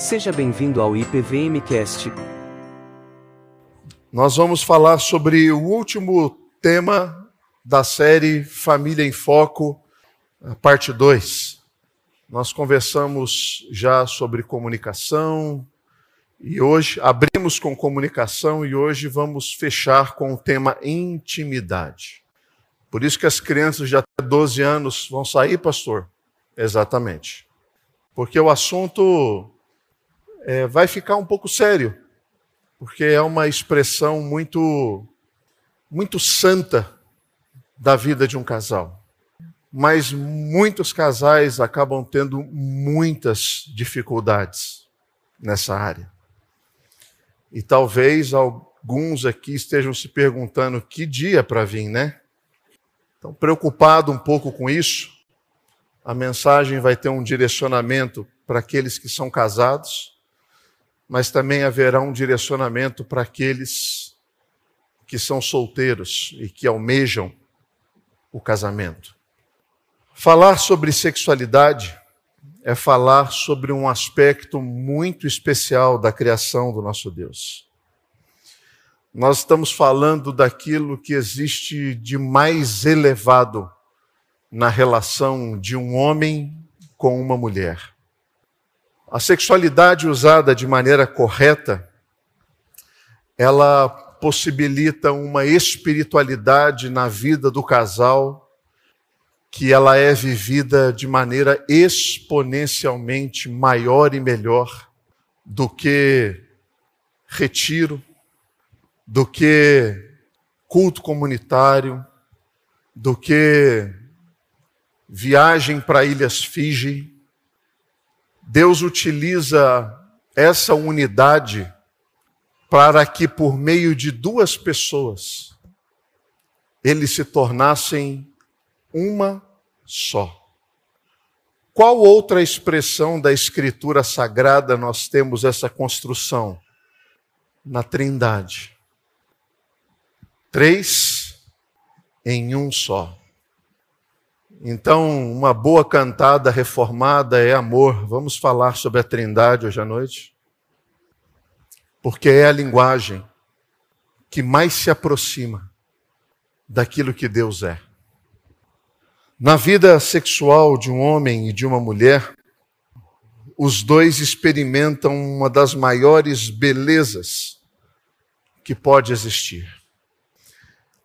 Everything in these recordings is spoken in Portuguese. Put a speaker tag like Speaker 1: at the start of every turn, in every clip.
Speaker 1: Seja bem-vindo ao IPVMcast.
Speaker 2: Nós vamos falar sobre o último tema da série Família em Foco, parte 2. Nós conversamos já sobre comunicação e hoje abrimos com comunicação e hoje vamos fechar com o tema intimidade. Por isso que as crianças de até 12 anos vão sair, pastor? Exatamente. Porque o assunto é, vai ficar um pouco sério, porque é uma expressão muito, muito santa da vida de um casal. Mas muitos casais acabam tendo muitas dificuldades nessa área. E talvez alguns aqui estejam se perguntando que dia para vir, né? Então, preocupado um pouco com isso, a mensagem vai ter um direcionamento para aqueles que são casados, mas também haverá um direcionamento para aqueles que são solteiros e que almejam o casamento. Falar sobre sexualidade é falar sobre um aspecto muito especial da criação do nosso Deus. Nós estamos falando daquilo que existe de mais elevado na relação de um homem com uma mulher. A sexualidade usada de maneira correta, ela possibilita uma espiritualidade na vida do casal que ela é vivida de maneira exponencialmente maior e melhor do que retiro, do que culto comunitário, do que viagem para Ilhas Fiji. Deus utiliza essa unidade para que, por meio de duas pessoas, eles se tornassem uma só. Qual outra expressão da Escritura Sagrada nós temos essa construção? Na Trindade três em um só. Então, uma boa cantada reformada é amor. Vamos falar sobre a Trindade hoje à noite? Porque é a linguagem que mais se aproxima daquilo que Deus é. Na vida sexual de um homem e de uma mulher, os dois experimentam uma das maiores belezas que pode existir.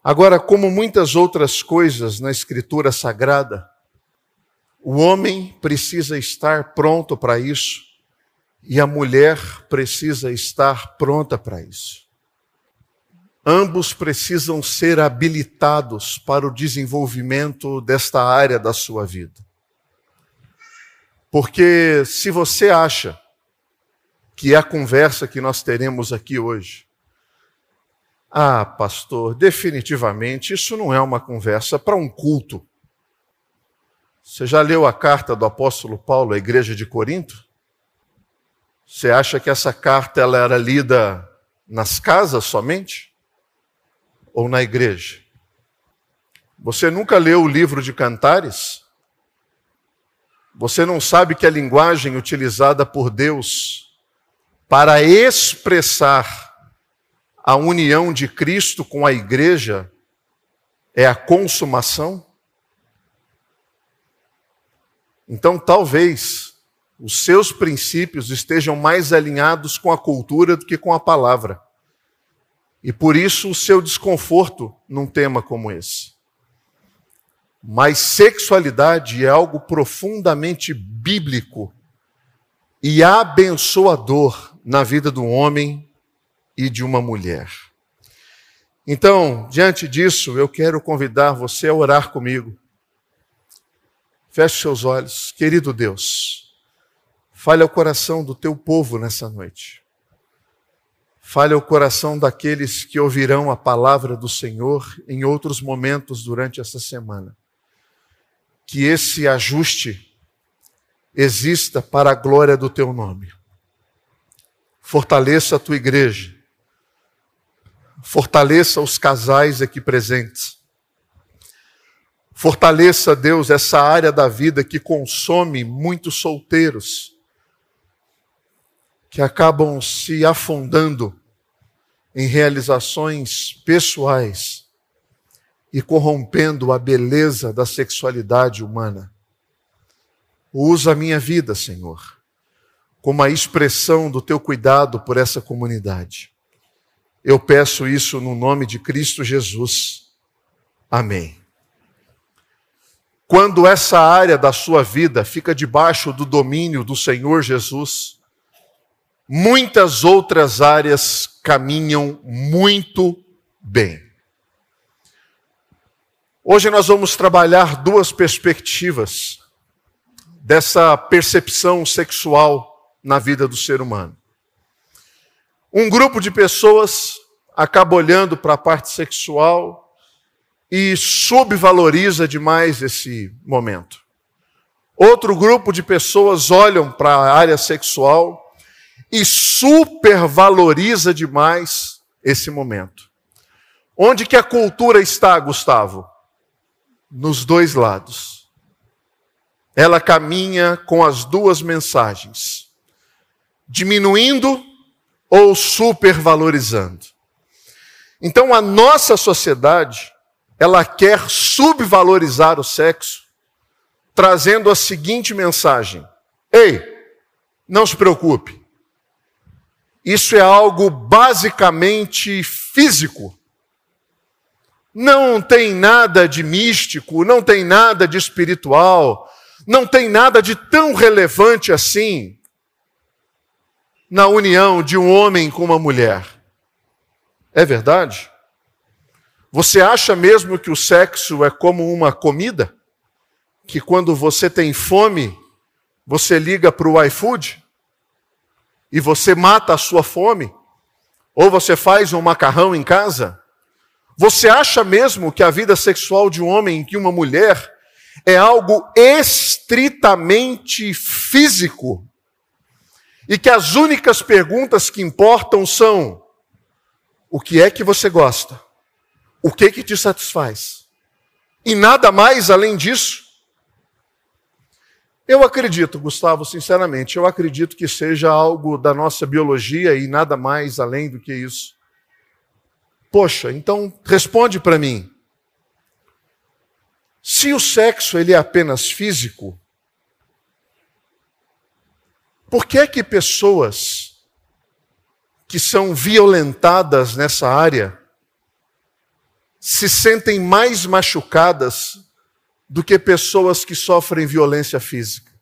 Speaker 2: Agora, como muitas outras coisas na Escritura Sagrada, o homem precisa estar pronto para isso e a mulher precisa estar pronta para isso. Ambos precisam ser habilitados para o desenvolvimento desta área da sua vida. Porque se você acha que a conversa que nós teremos aqui hoje ah, pastor, definitivamente isso não é uma conversa para um culto. Você já leu a carta do apóstolo Paulo à igreja de Corinto? Você acha que essa carta ela era lida nas casas somente? Ou na igreja? Você nunca leu o livro de Cantares? Você não sabe que a linguagem utilizada por Deus para expressar a união de Cristo com a igreja é a consumação? Então, talvez os seus princípios estejam mais alinhados com a cultura do que com a palavra. E por isso o seu desconforto num tema como esse. Mas sexualidade é algo profundamente bíblico e abençoador na vida do homem e de uma mulher. Então, diante disso, eu quero convidar você a orar comigo. Feche seus olhos, querido Deus. Fale ao coração do teu povo nessa noite. Fale ao coração daqueles que ouvirão a palavra do Senhor em outros momentos durante essa semana. Que esse ajuste exista para a glória do teu nome. Fortaleça a tua igreja Fortaleça os casais aqui presentes. Fortaleça, Deus, essa área da vida que consome muitos solteiros. que acabam se afundando em realizações pessoais e corrompendo a beleza da sexualidade humana. Usa a minha vida, Senhor, como a expressão do teu cuidado por essa comunidade. Eu peço isso no nome de Cristo Jesus. Amém. Quando essa área da sua vida fica debaixo do domínio do Senhor Jesus, muitas outras áreas caminham muito bem. Hoje nós vamos trabalhar duas perspectivas dessa percepção sexual na vida do ser humano. Um grupo de pessoas acaba olhando para a parte sexual e subvaloriza demais esse momento. Outro grupo de pessoas olham para a área sexual e supervaloriza demais esse momento. Onde que a cultura está, Gustavo? Nos dois lados ela caminha com as duas mensagens, diminuindo ou supervalorizando. Então a nossa sociedade, ela quer subvalorizar o sexo, trazendo a seguinte mensagem: Ei, não se preocupe. Isso é algo basicamente físico. Não tem nada de místico, não tem nada de espiritual, não tem nada de tão relevante assim na união de um homem com uma mulher. É verdade? Você acha mesmo que o sexo é como uma comida? Que quando você tem fome, você liga para o iFood e você mata a sua fome? Ou você faz um macarrão em casa? Você acha mesmo que a vida sexual de um homem e de uma mulher é algo estritamente físico e que as únicas perguntas que importam são: o que é que você gosta? O que que te satisfaz? E nada mais além disso. Eu acredito, Gustavo, sinceramente, eu acredito que seja algo da nossa biologia e nada mais além do que isso. Poxa, então responde para mim. Se o sexo ele é apenas físico, por que é que pessoas que são violentadas nessa área se sentem mais machucadas do que pessoas que sofrem violência física?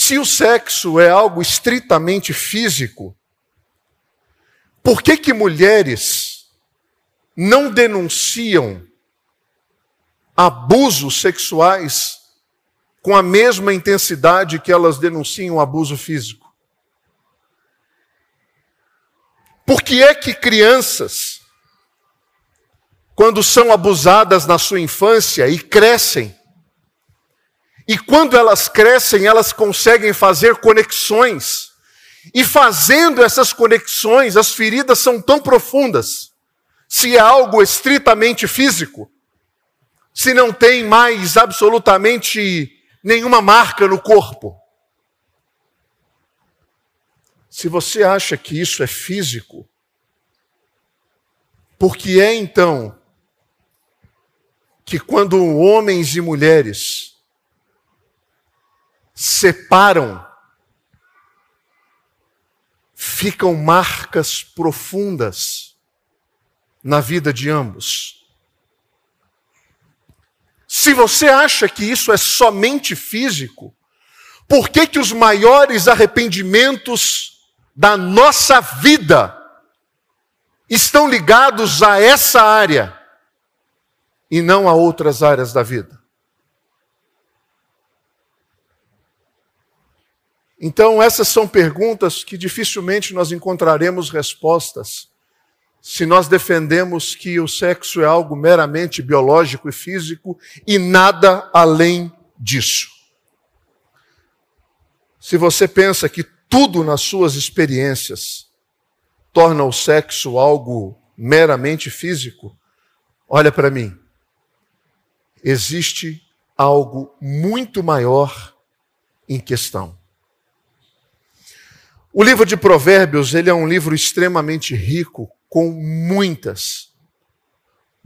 Speaker 2: Se o sexo é algo estritamente físico, por que, que mulheres não denunciam abusos sexuais com a mesma intensidade que elas denunciam abuso físico? Por que é que crianças, quando são abusadas na sua infância e crescem, e quando elas crescem, elas conseguem fazer conexões e fazendo essas conexões, as feridas são tão profundas. Se é algo estritamente físico, se não tem mais absolutamente nenhuma marca no corpo. Se você acha que isso é físico, por que é então que quando homens e mulheres separam ficam marcas profundas na vida de ambos. Se você acha que isso é somente físico, por que, que os maiores arrependimentos da nossa vida estão ligados a essa área e não a outras áreas da vida? Então, essas são perguntas que dificilmente nós encontraremos respostas se nós defendemos que o sexo é algo meramente biológico e físico e nada além disso. Se você pensa que tudo nas suas experiências torna o sexo algo meramente físico, olha para mim. Existe algo muito maior em questão. O livro de Provérbios, ele é um livro extremamente rico com muitas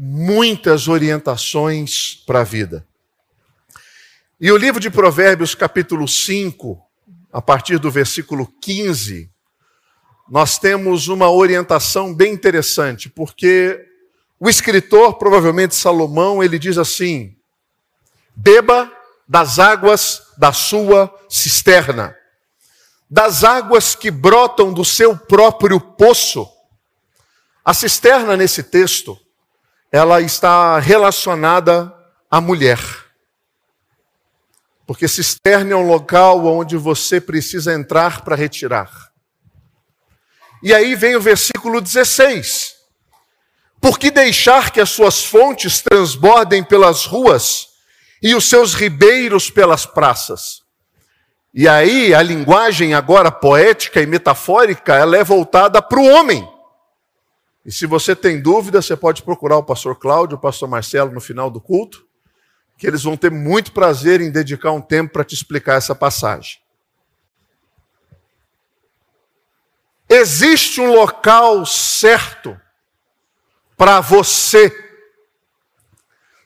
Speaker 2: muitas orientações para a vida. E o livro de Provérbios, capítulo 5, a partir do versículo 15, nós temos uma orientação bem interessante, porque o escritor, provavelmente Salomão, ele diz assim: beba das águas da sua cisterna, das águas que brotam do seu próprio poço. A cisterna nesse texto, ela está relacionada à mulher. Porque cisterna é um local onde você precisa entrar para retirar. E aí vem o versículo 16. Por que deixar que as suas fontes transbordem pelas ruas e os seus ribeiros pelas praças? E aí a linguagem agora poética e metafórica, ela é voltada para o homem. E se você tem dúvida, você pode procurar o pastor Cláudio, o pastor Marcelo no final do culto, que eles vão ter muito prazer em dedicar um tempo para te explicar essa passagem. Existe um local certo para você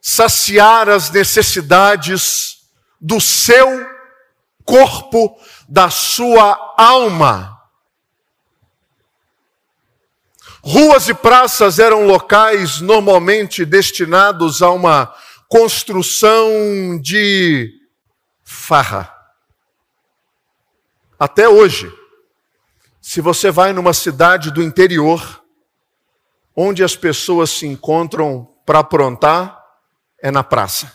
Speaker 2: saciar as necessidades do seu corpo, da sua alma. Ruas e praças eram locais normalmente destinados a uma construção de farra. Até hoje. Se você vai numa cidade do interior, onde as pessoas se encontram para aprontar, é na praça.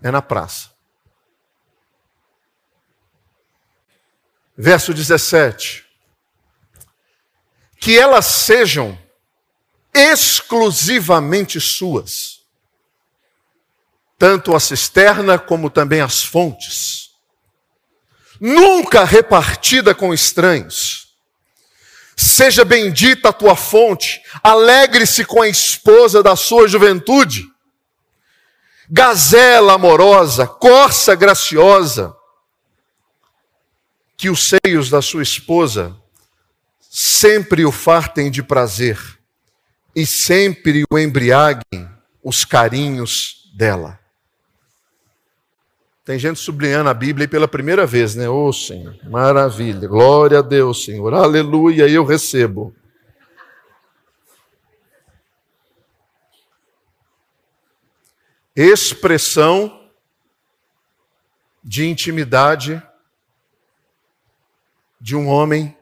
Speaker 2: É na praça. Verso 17. Que elas sejam exclusivamente suas, tanto a cisterna como também as fontes nunca repartida com estranhos. Seja bendita a tua fonte, alegre-se com a esposa da sua juventude. Gazela amorosa, corça graciosa, que os seios da sua esposa sempre o fartem de prazer e sempre o embriaguem os carinhos dela. Tem gente sublinhando a Bíblia pela primeira vez, né? Ô oh, Senhor, maravilha, glória a Deus, Senhor, aleluia, eu recebo. Expressão de intimidade de um homem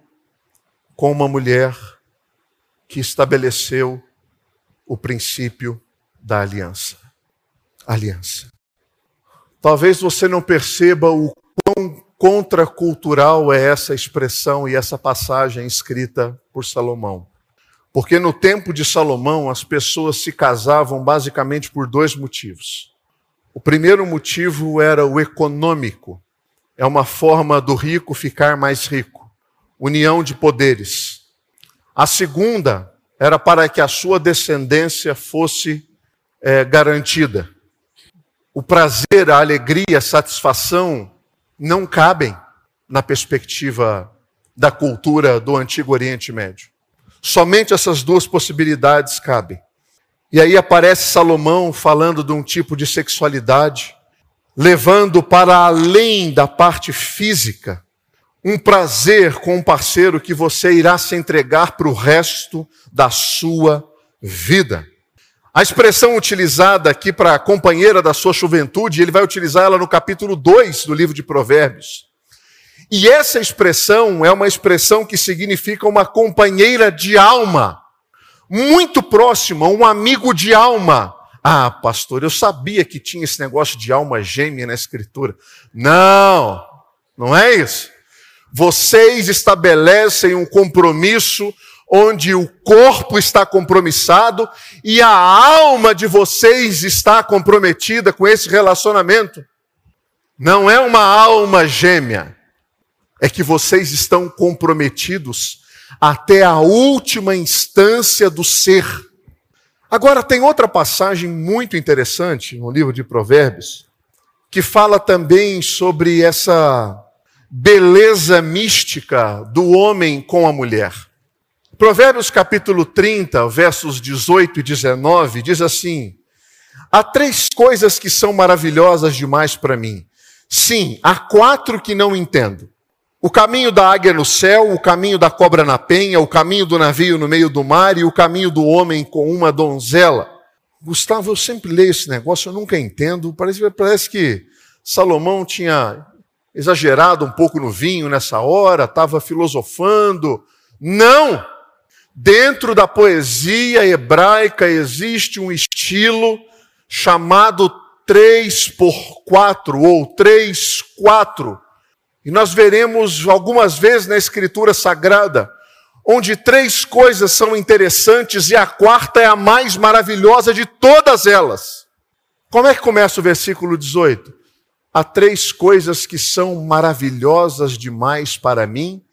Speaker 2: com uma mulher que estabeleceu o princípio da aliança. Aliança. Talvez você não perceba o quão contracultural é essa expressão e essa passagem escrita por Salomão. Porque no tempo de Salomão as pessoas se casavam basicamente por dois motivos. O primeiro motivo era o econômico. É uma forma do rico ficar mais rico. União de poderes. A segunda era para que a sua descendência fosse é, garantida o prazer, a alegria, a satisfação não cabem na perspectiva da cultura do Antigo Oriente Médio. Somente essas duas possibilidades cabem. E aí aparece Salomão falando de um tipo de sexualidade, levando para além da parte física um prazer com um parceiro que você irá se entregar para o resto da sua vida. A expressão utilizada aqui para a companheira da sua juventude, ele vai utilizar ela no capítulo 2 do livro de Provérbios. E essa expressão é uma expressão que significa uma companheira de alma, muito próxima, um amigo de alma. Ah, pastor, eu sabia que tinha esse negócio de alma gêmea na Escritura. Não, não é isso. Vocês estabelecem um compromisso onde o corpo está compromissado e a alma de vocês está comprometida com esse relacionamento. Não é uma alma gêmea, é que vocês estão comprometidos até a última instância do ser, Agora, tem outra passagem muito interessante no livro de Provérbios, que fala também sobre essa beleza mística do homem com a mulher. Provérbios capítulo 30, versos 18 e 19, diz assim: Há três coisas que são maravilhosas demais para mim. Sim, há quatro que não entendo. O caminho da águia no céu, o caminho da cobra na penha, o caminho do navio no meio do mar e o caminho do homem com uma donzela. Gustavo, eu sempre leio esse negócio, eu nunca entendo. Parece, parece que Salomão tinha exagerado um pouco no vinho nessa hora, estava filosofando. Não! Dentro da poesia hebraica existe um estilo chamado 3 por 4 ou 3 4 e nós veremos algumas vezes na Escritura Sagrada, onde três coisas são interessantes e a quarta é a mais maravilhosa de todas elas. Como é que começa o versículo 18? Há três coisas que são maravilhosas demais para mim,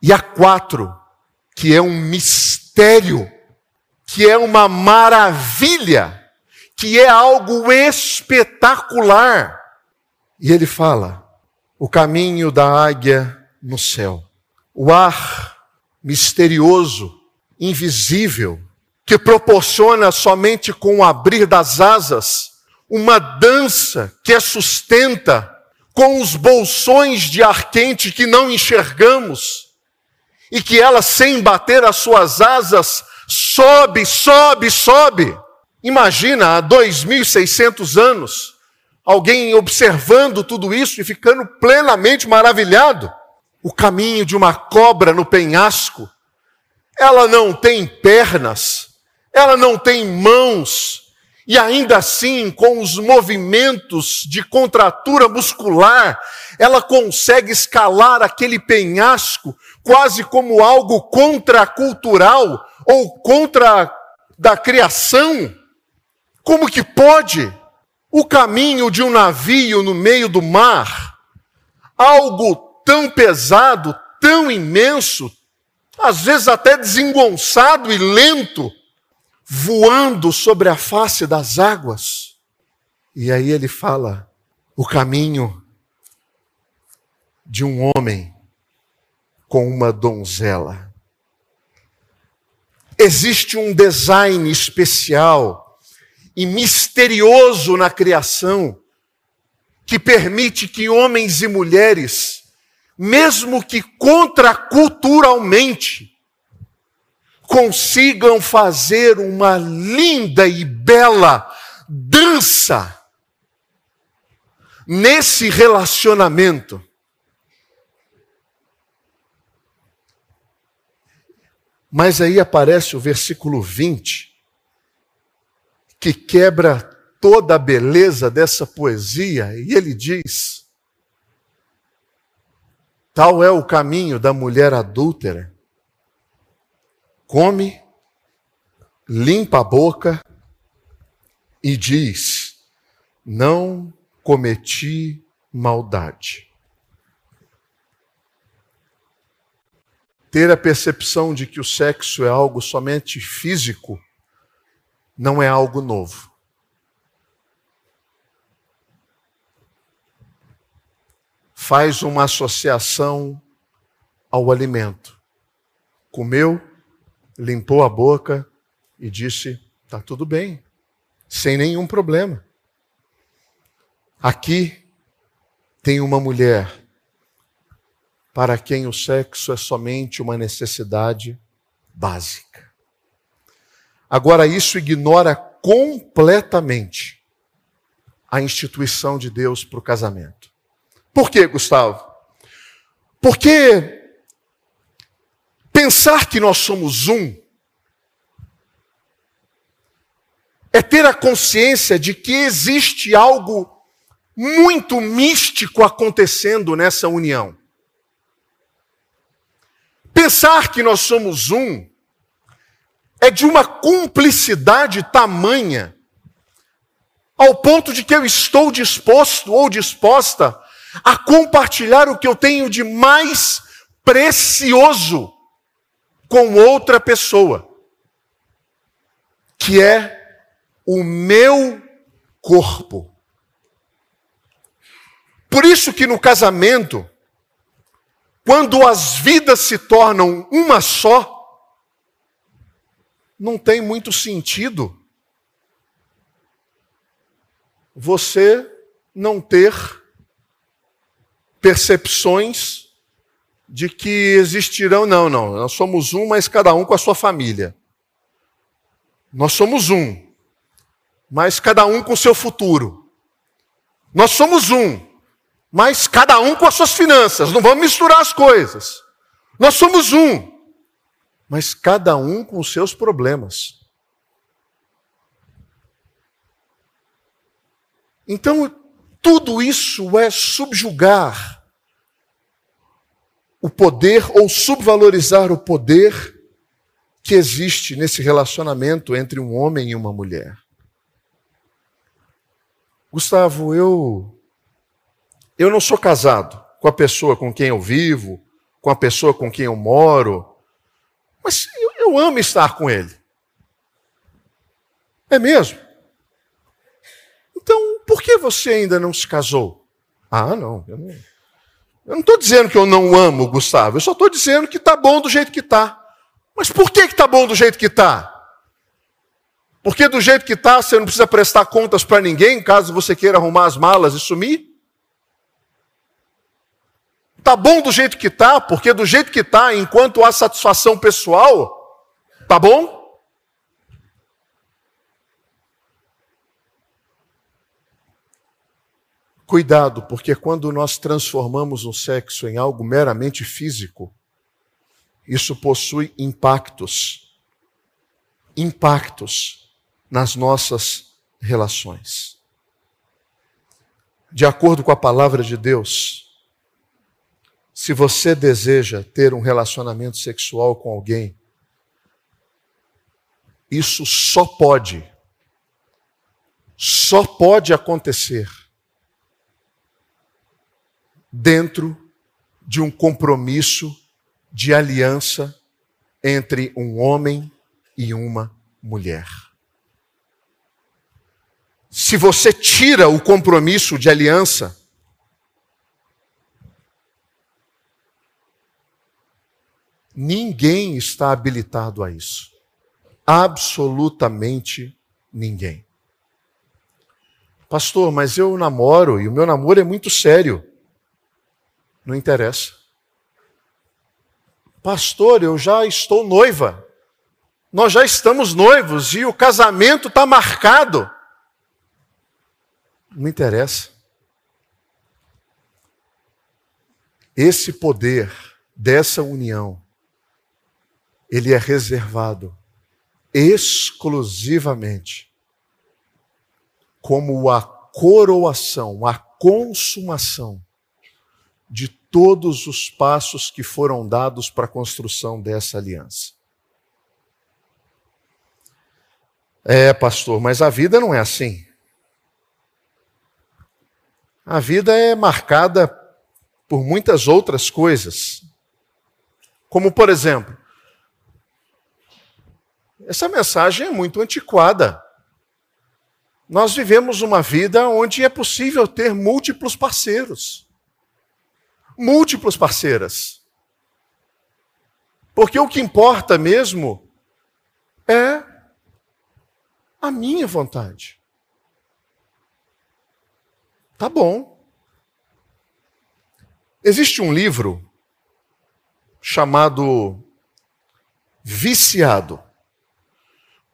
Speaker 2: e há quatro, que é um mistério, que é uma maravilha, que é algo espetacular. E ele fala: o caminho da águia no céu. O ar misterioso, invisível, que proporciona somente com o abrir das asas uma dança que a sustenta com os bolsões de ar quente que não enxergamos e que ela, sem bater as suas asas, sobe, sobe, sobe. Imagina, há 2.600 anos, alguém observando tudo isso e ficando plenamente maravilhado. O caminho de uma cobra no penhasco, ela não tem pernas, ela não tem mãos, e ainda assim, com os movimentos de contratura muscular, ela consegue escalar aquele penhasco quase como algo contracultural ou contra da criação. Como que pode? o caminho de um navio no meio do mar, algo tão pesado, tão imenso, às vezes até desengonçado e lento, voando sobre a face das águas. E aí ele fala: o caminho de um homem com uma donzela. Existe um design especial e misterioso na criação, que permite que homens e mulheres, mesmo que contraculturalmente, consigam fazer uma linda e bela dança nesse relacionamento. Mas aí aparece o versículo 20, que quebra toda a beleza dessa poesia, e ele diz: Tal é o caminho da mulher adúltera. Come, limpa a boca e diz: Não cometi maldade. Ter a percepção de que o sexo é algo somente físico não é algo novo. Faz uma associação ao alimento. Comeu, limpou a boca e disse: está tudo bem, sem nenhum problema. Aqui tem uma mulher para quem o sexo é somente uma necessidade básica. Agora, isso ignora completamente a instituição de Deus para o casamento. Por quê, Gustavo? Porque pensar que nós somos um é ter a consciência de que existe algo muito místico acontecendo nessa união. Pensar que nós somos um é de uma cumplicidade tamanha, ao ponto de que eu estou disposto ou disposta a compartilhar o que eu tenho de mais precioso com outra pessoa, que é o meu corpo. Por isso que no casamento, quando as vidas se tornam uma só, não tem muito sentido você não ter percepções de que existirão, não, não, nós somos um, mas cada um com a sua família. Nós somos um, mas cada um com o seu futuro. Nós somos um, mas cada um com as suas finanças. Não vamos misturar as coisas. Nós somos um, mas cada um com os seus problemas. Então, tudo isso é subjugar o poder ou subvalorizar o poder que existe nesse relacionamento entre um homem e uma mulher. Gustavo, eu eu não sou casado com a pessoa com quem eu vivo, com a pessoa com quem eu moro, mas eu, eu amo estar com ele. É mesmo? Então, por que você ainda não se casou? Ah, não, eu não. Eu não estou dizendo que eu não amo Gustavo, eu só estou dizendo que está bom do jeito que está. Mas por que está bom do jeito que está? Porque do jeito que está, você não precisa prestar contas para ninguém, caso você queira arrumar as malas e sumir? Está bom do jeito que está, porque do jeito que está, enquanto há satisfação pessoal, está bom? Cuidado, porque quando nós transformamos o sexo em algo meramente físico, isso possui impactos, impactos nas nossas relações. De acordo com a palavra de Deus, se você deseja ter um relacionamento sexual com alguém, isso só pode, só pode acontecer dentro de um compromisso de aliança entre um homem e uma mulher. Se você tira o compromisso de aliança, ninguém está habilitado a isso. Absolutamente ninguém. Pastor, mas eu namoro e o meu namoro é muito sério. Não interessa. Pastor, eu já estou noiva. Nós já estamos noivos e o casamento está marcado. Não interessa. Esse poder dessa união, ele é reservado exclusivamente como a coroação, a consumação de todos os passos que foram dados para a construção dessa aliança. É, pastor, mas a vida não é assim. A vida é marcada por muitas outras coisas. Como, por exemplo, essa mensagem é muito antiquada. Nós vivemos uma vida onde é possível ter múltiplos parceiros múltiplos parceiras. Porque o que importa mesmo é a minha vontade. Tá bom. Existe um livro chamado Viciado.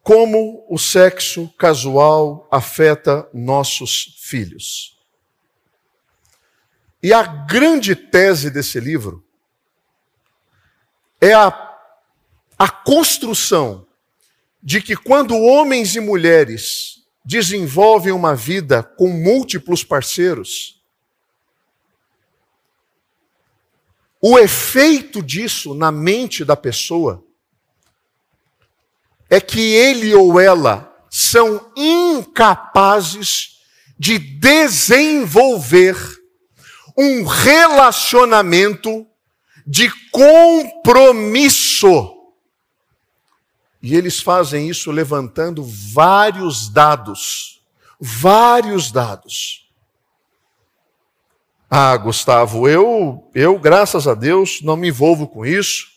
Speaker 2: Como o sexo casual afeta nossos filhos. E a grande tese desse livro é a, a construção de que quando homens e mulheres desenvolvem uma vida com múltiplos parceiros, o efeito disso na mente da pessoa é que ele ou ela são incapazes de desenvolver um relacionamento de compromisso E eles fazem isso levantando vários dados. Vários dados. Ah, Gustavo, eu, eu, graças a Deus, não me envolvo com isso.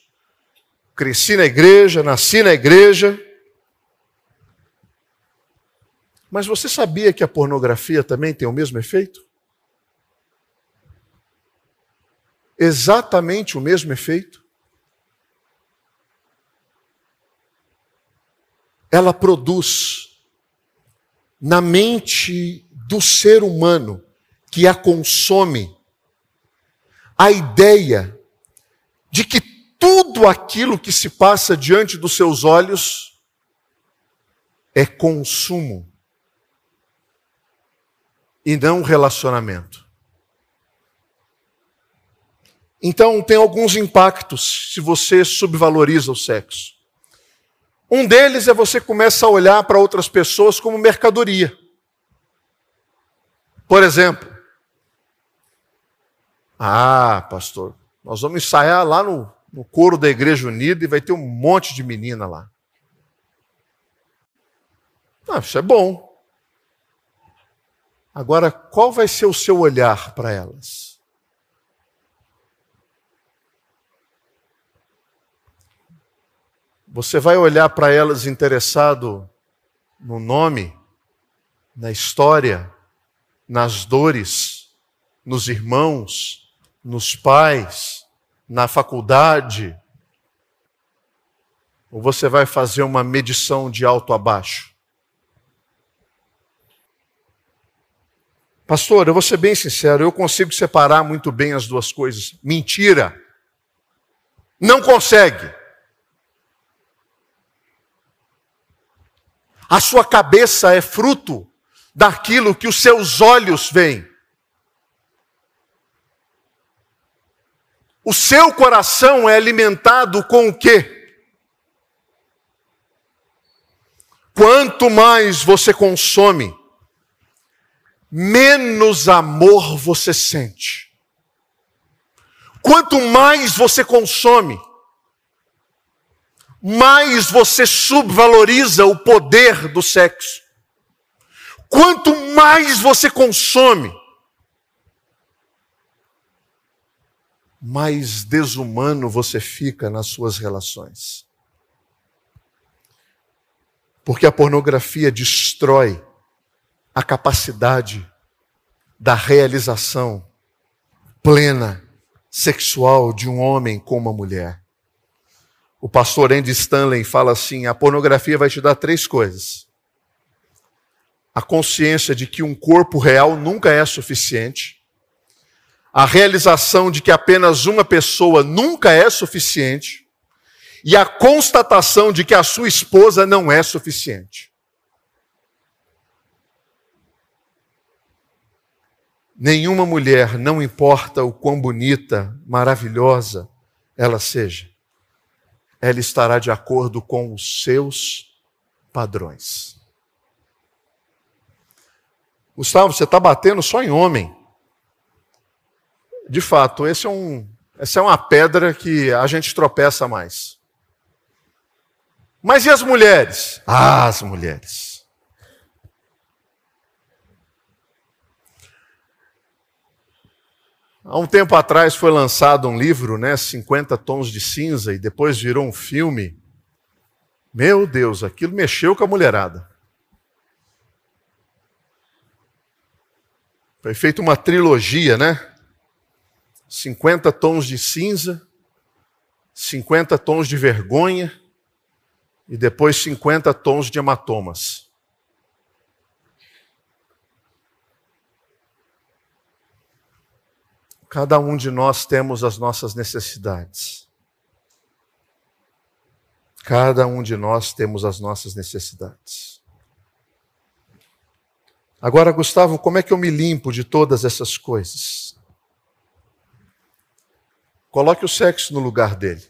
Speaker 2: Cresci na igreja, nasci na igreja. Mas você sabia que a pornografia também tem o mesmo efeito? Exatamente o mesmo efeito. Ela produz na mente do ser humano que a consome a ideia de que tudo aquilo que se passa diante dos seus olhos é consumo e não relacionamento. Então, tem alguns impactos se você subvaloriza o sexo. Um deles é você começa a olhar para outras pessoas como mercadoria. Por exemplo, ah, pastor, nós vamos ensaiar lá no, no coro da Igreja Unida e vai ter um monte de menina lá. Ah, isso é bom. Agora, qual vai ser o seu olhar para elas? Você vai olhar para elas interessado no nome, na história, nas dores, nos irmãos, nos pais, na faculdade? Ou você vai fazer uma medição de alto a baixo? Pastor, eu vou ser bem sincero, eu consigo separar muito bem as duas coisas. Mentira. Não consegue. A sua cabeça é fruto daquilo que os seus olhos veem. O seu coração é alimentado com o quê? Quanto mais você consome, menos amor você sente. Quanto mais você consome, mais você subvaloriza o poder do sexo. Quanto mais você consome, mais desumano você fica nas suas relações. Porque a pornografia destrói a capacidade da realização plena sexual de um homem com uma mulher. O pastor Andy Stanley fala assim: a pornografia vai te dar três coisas. A consciência de que um corpo real nunca é suficiente. A realização de que apenas uma pessoa nunca é suficiente. E a constatação de que a sua esposa não é suficiente. Nenhuma mulher, não importa o quão bonita, maravilhosa ela seja, ela estará de acordo com os seus padrões. Gustavo, você está batendo só em homem. De fato, esse é um, essa é uma pedra que a gente tropeça mais. Mas e as mulheres? Ah, as mulheres. Há um tempo atrás foi lançado um livro, né, 50 Tons de Cinza, e depois virou um filme. Meu Deus, aquilo mexeu com a mulherada. Foi feita uma trilogia, né? 50 tons de cinza, 50 tons de vergonha e depois 50 tons de hematomas. Cada um de nós temos as nossas necessidades. Cada um de nós temos as nossas necessidades. Agora, Gustavo, como é que eu me limpo de todas essas coisas? Coloque o sexo no lugar dele.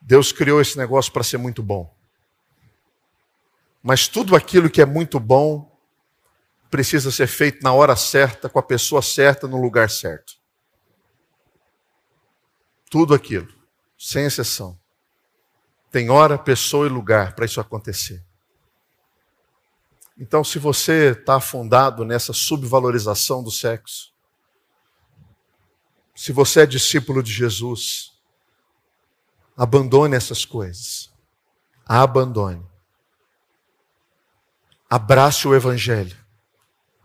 Speaker 2: Deus criou esse negócio para ser muito bom. Mas tudo aquilo que é muito bom precisa ser feito na hora certa, com a pessoa certa, no lugar certo. Tudo aquilo, sem exceção. Tem hora, pessoa e lugar para isso acontecer. Então, se você está afundado nessa subvalorização do sexo, se você é discípulo de Jesus, abandone essas coisas. Abandone. Abrace o Evangelho.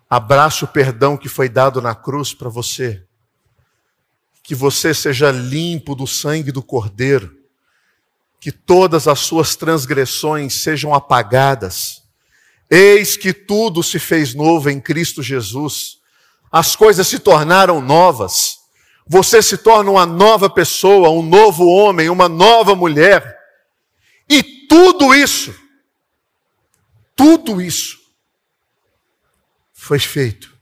Speaker 2: Abrace o perdão que foi dado na cruz para você. Que você seja limpo do sangue do Cordeiro. Que todas as suas transgressões sejam apagadas. Eis que tudo se fez novo em Cristo Jesus. As coisas se tornaram novas. Você se torna uma nova pessoa, um novo homem, uma nova mulher. E tudo isso, tudo isso foi feito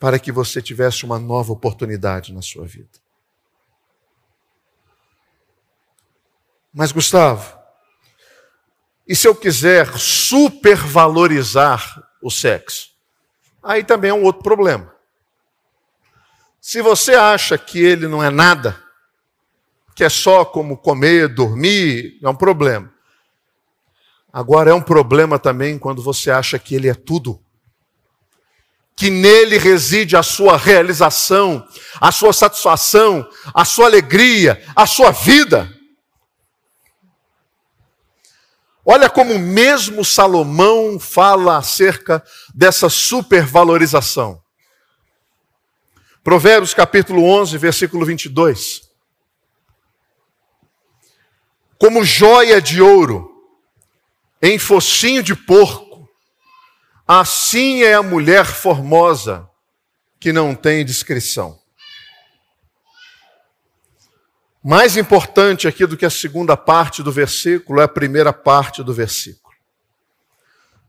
Speaker 2: para que você tivesse uma nova oportunidade na sua vida. Mas, Gustavo, e se eu quiser supervalorizar o sexo? Aí também é um outro problema. Se você acha que ele não é nada, que é só como comer, dormir, é um problema. Agora é um problema também quando você acha que ele é tudo. Que nele reside a sua realização, a sua satisfação, a sua alegria, a sua vida. Olha como mesmo Salomão fala acerca dessa supervalorização. Provérbios capítulo 11, versículo 22. Como joia de ouro em focinho de porco, assim é a mulher formosa que não tem discrição. Mais importante aqui do que a segunda parte do versículo é a primeira parte do versículo.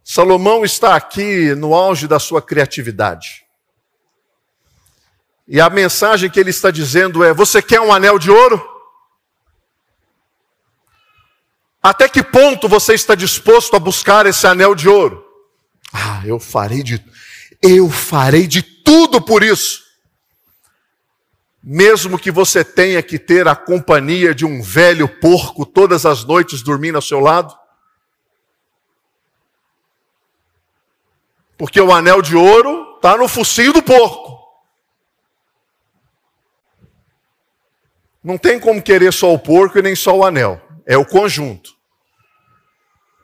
Speaker 2: Salomão está aqui no auge da sua criatividade. E a mensagem que ele está dizendo é: Você quer um anel de ouro? Até que ponto você está disposto a buscar esse anel de ouro? Ah, eu farei de eu farei de tudo por isso. Mesmo que você tenha que ter a companhia de um velho porco todas as noites dormindo ao seu lado. Porque o anel de ouro está no focinho do porco. Não tem como querer só o porco e nem só o anel. É o conjunto.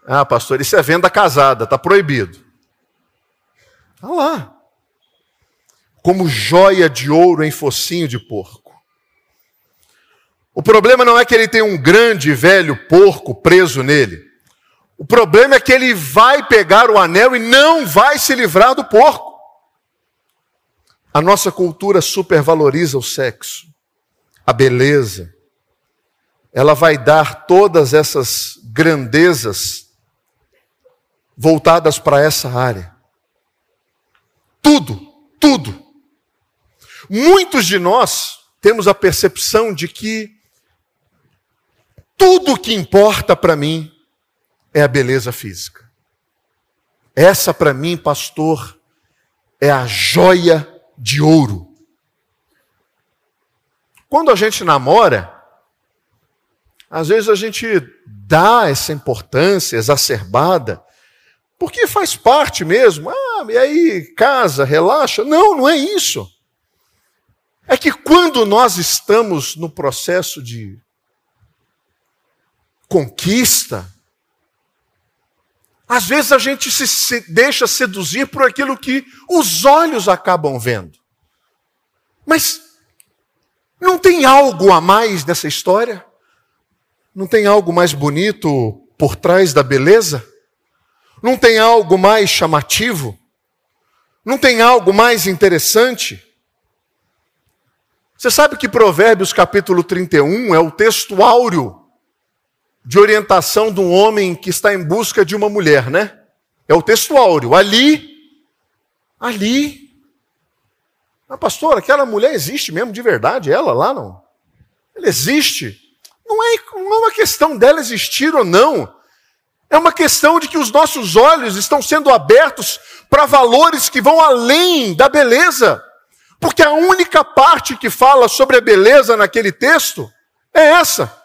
Speaker 2: Ah, pastor, isso é venda casada, está proibido. Está lá. Como joia de ouro em focinho de porco. O problema não é que ele tem um grande velho porco preso nele. O problema é que ele vai pegar o anel e não vai se livrar do porco. A nossa cultura supervaloriza o sexo a beleza, ela vai dar todas essas grandezas voltadas para essa área. Tudo, tudo. Muitos de nós temos a percepção de que tudo que importa para mim é a beleza física. Essa para mim, pastor, é a joia de ouro. Quando a gente namora, às vezes a gente dá essa importância exacerbada, porque faz parte mesmo. Ah, e aí casa, relaxa. Não, não é isso. É que quando nós estamos no processo de conquista, às vezes a gente se deixa seduzir por aquilo que os olhos acabam vendo. Mas não tem algo a mais nessa história? Não tem algo mais bonito por trás da beleza? Não tem algo mais chamativo? Não tem algo mais interessante? Você sabe que Provérbios capítulo 31 é o texto áureo de orientação de um homem que está em busca de uma mulher, né? É o texto áureo. Ali, ali, mas, pastor, aquela mulher existe mesmo de verdade, ela lá não? Ela existe. Não é, não é uma questão dela existir ou não. É uma questão de que os nossos olhos estão sendo abertos para valores que vão além da beleza. Porque a única parte que fala sobre a beleza naquele texto é essa.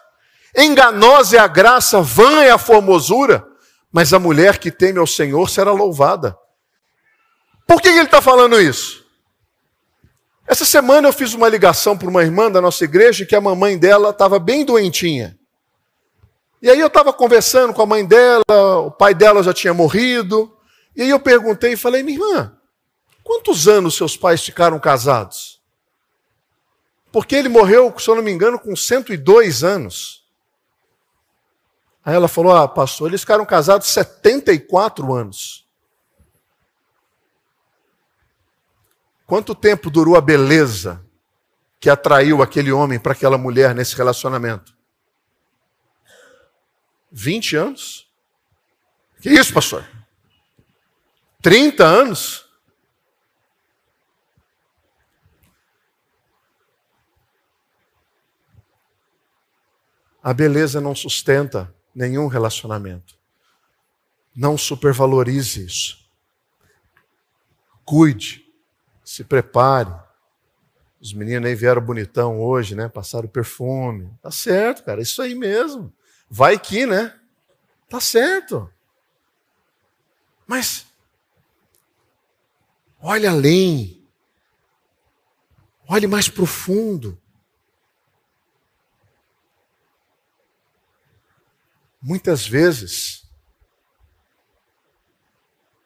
Speaker 2: Enganosa é a graça, vã é a formosura, mas a mulher que teme ao Senhor será louvada. Por que ele está falando isso? Essa semana eu fiz uma ligação para uma irmã da nossa igreja que a mamãe dela estava bem doentinha. E aí eu estava conversando com a mãe dela, o pai dela já tinha morrido. E aí eu perguntei e falei, minha irmã, quantos anos seus pais ficaram casados? Porque ele morreu, se eu não me engano, com 102 anos. Aí ela falou: Ah, pastor, eles ficaram casados 74 anos. Quanto tempo durou a beleza que atraiu aquele homem para aquela mulher nesse relacionamento? 20 anos? Que isso, pastor? 30 anos? A beleza não sustenta nenhum relacionamento. Não supervalorize isso. Cuide, se prepare. Os meninos aí vieram bonitão hoje, né? Passaram perfume. Tá certo, cara, isso aí mesmo. Vai que, né? Tá certo. Mas olhe além. Olhe mais profundo. Muitas vezes,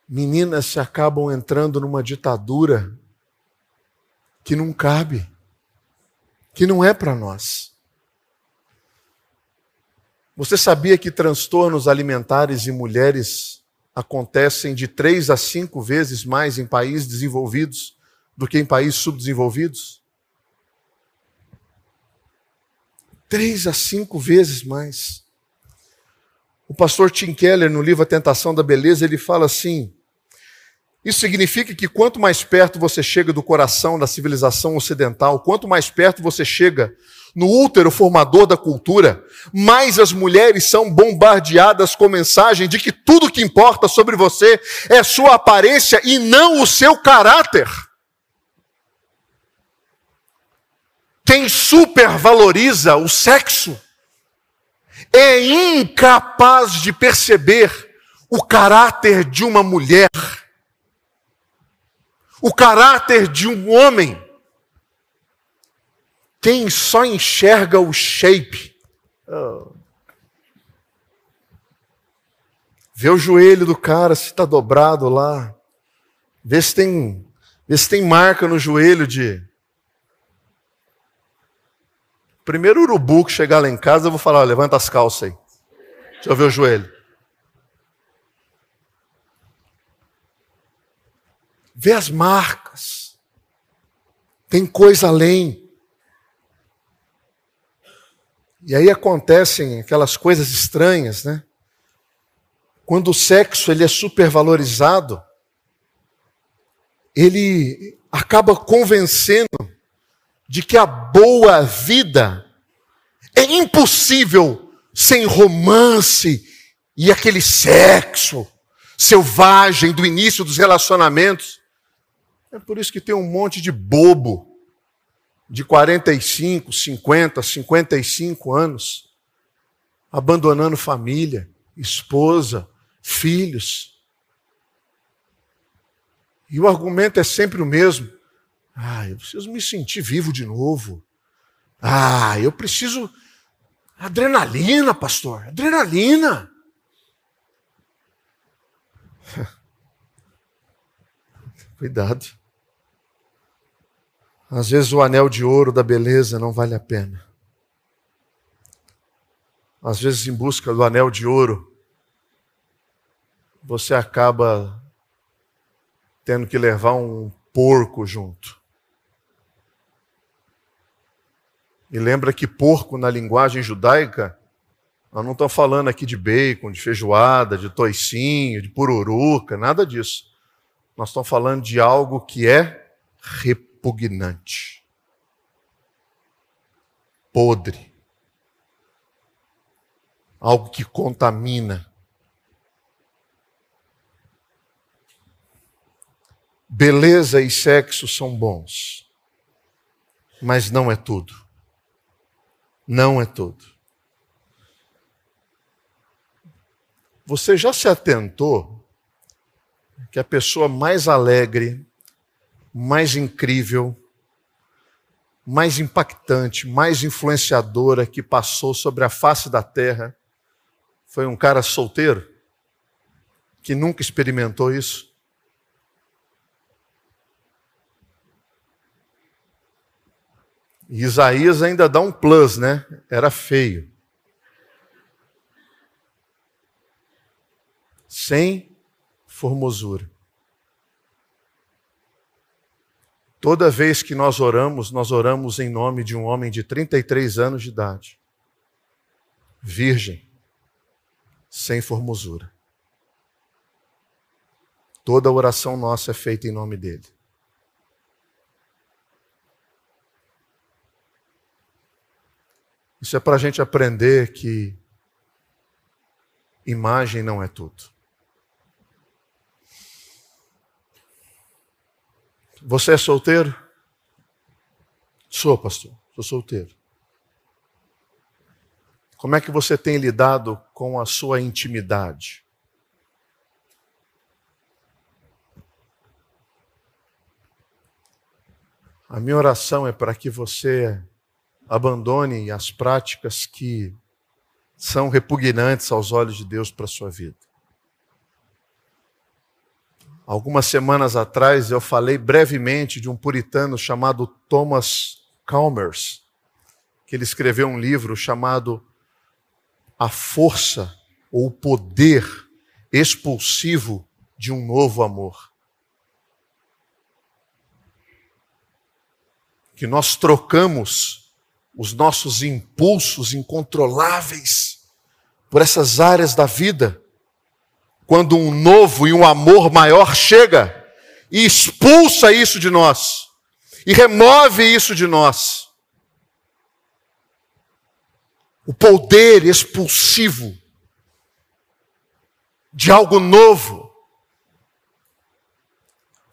Speaker 2: meninas se acabam entrando numa ditadura que não cabe, que não é para nós. Você sabia que transtornos alimentares em mulheres acontecem de três a cinco vezes mais em países desenvolvidos do que em países subdesenvolvidos? Três a cinco vezes mais. O pastor Tim Keller, no livro A Tentação da Beleza, ele fala assim: isso significa que quanto mais perto você chega do coração da civilização ocidental, quanto mais perto você chega no útero formador da cultura, mais as mulheres são bombardeadas com mensagem de que tudo que importa sobre você é sua aparência e não o seu caráter. Quem supervaloriza o sexo é incapaz de perceber o caráter de uma mulher, o caráter de um homem. Quem só enxerga o shape, oh. vê o joelho do cara se está dobrado lá, vê se tem, vê se tem marca no joelho de Primeiro urubu que chegar lá em casa, eu vou falar: ó, levanta as calças aí. Deixa eu ver o joelho. Vê as marcas. Tem coisa além. E aí acontecem aquelas coisas estranhas, né? Quando o sexo ele é supervalorizado, ele acaba convencendo de que a boa vida é impossível sem romance e aquele sexo selvagem do início dos relacionamentos. É por isso que tem um monte de bobo de 45, 50, 55 anos abandonando família, esposa, filhos. E o argumento é sempre o mesmo. Ah, eu preciso me sentir vivo de novo. Ah, eu preciso. Adrenalina, pastor, adrenalina. Cuidado. Às vezes o anel de ouro da beleza não vale a pena. Às vezes, em busca do anel de ouro, você acaba tendo que levar um porco junto. E lembra que porco na linguagem judaica, nós não estamos falando aqui de bacon, de feijoada, de toicinho, de pururuca, nada disso. Nós estamos falando de algo que é repugnante, podre, algo que contamina. Beleza e sexo são bons, mas não é tudo não é tudo. Você já se atentou que a pessoa mais alegre, mais incrível, mais impactante, mais influenciadora que passou sobre a face da terra foi um cara solteiro que nunca experimentou isso? E Isaías ainda dá um plus, né? Era feio. Sem formosura. Toda vez que nós oramos, nós oramos em nome de um homem de 33 anos de idade, virgem, sem formosura. Toda oração nossa é feita em nome dele. Isso é para a gente aprender que imagem não é tudo. Você é solteiro? Sou, pastor. Sou solteiro. Como é que você tem lidado com a sua intimidade? A minha oração é para que você abandone as práticas que são repugnantes aos olhos de Deus para a sua vida. Algumas semanas atrás eu falei brevemente de um puritano chamado Thomas Chalmers, que ele escreveu um livro chamado A Força ou o Poder Expulsivo de um Novo Amor. Que nós trocamos os nossos impulsos incontroláveis por essas áreas da vida, quando um novo e um amor maior chega e expulsa isso de nós, e remove isso de nós. O poder expulsivo de algo novo.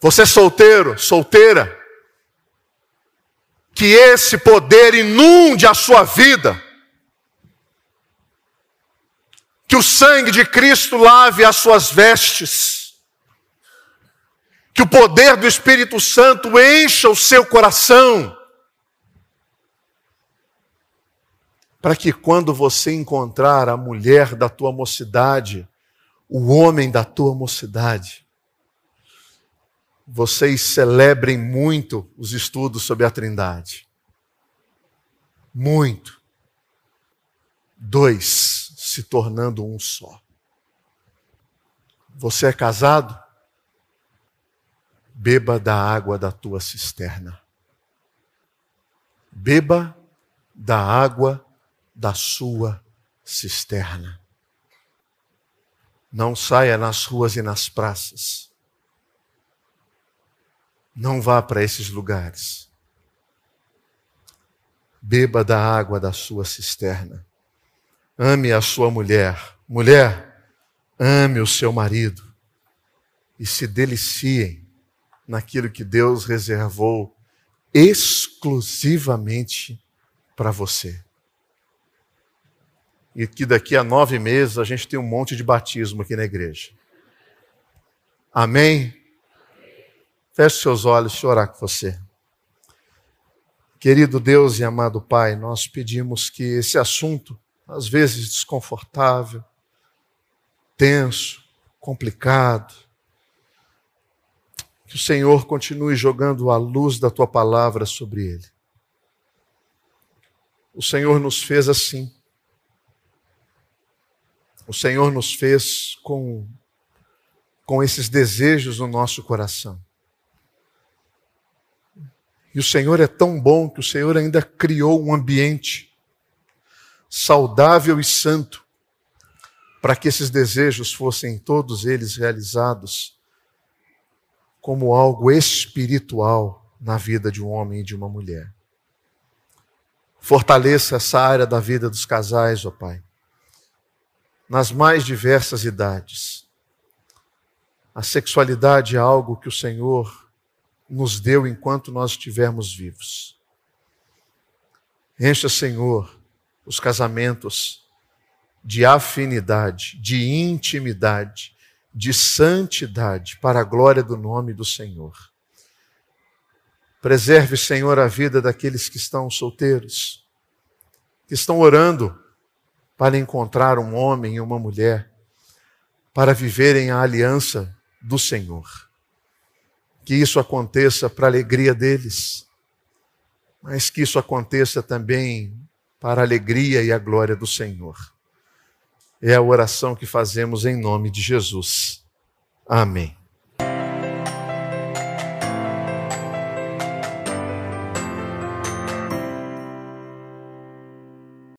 Speaker 2: Você é solteiro, solteira, que esse poder inunde a sua vida. Que o sangue de Cristo lave as suas vestes. Que o poder do Espírito Santo encha o seu coração. Para que quando você encontrar a mulher da tua mocidade, o homem da tua mocidade, vocês celebrem muito os estudos sobre a Trindade. Muito. Dois se tornando um só. Você é casado? Beba da água da tua cisterna. Beba da água da sua cisterna. Não saia nas ruas e nas praças não vá para esses lugares. Beba da água da sua cisterna. Ame a sua mulher. Mulher, ame o seu marido. E se deliciem naquilo que Deus reservou exclusivamente para você. E que daqui a nove meses a gente tem um monte de batismo aqui na igreja. Amém? Feche seus olhos, deixa eu orar com você. Querido Deus e amado Pai, nós pedimos que esse assunto, às vezes desconfortável, tenso, complicado, que o Senhor continue jogando a luz da tua palavra sobre ele. O Senhor nos fez assim. O Senhor nos fez com, com esses desejos no nosso coração. E o Senhor é tão bom que o Senhor ainda criou um ambiente saudável e santo para que esses desejos fossem todos eles realizados como algo espiritual na vida de um homem e de uma mulher. Fortaleça essa área da vida dos casais, ó Pai, nas mais diversas idades. A sexualidade é algo que o Senhor nos deu enquanto nós estivermos vivos. Encha, Senhor, os casamentos de afinidade, de intimidade, de santidade para a glória do nome do Senhor. Preserve, Senhor, a vida daqueles que estão solteiros, que estão orando para encontrar um homem e uma mulher, para viverem a aliança do Senhor. Que isso aconteça para a alegria deles, mas que isso aconteça também para a alegria e a glória do Senhor. É a oração que fazemos em nome de Jesus. Amém.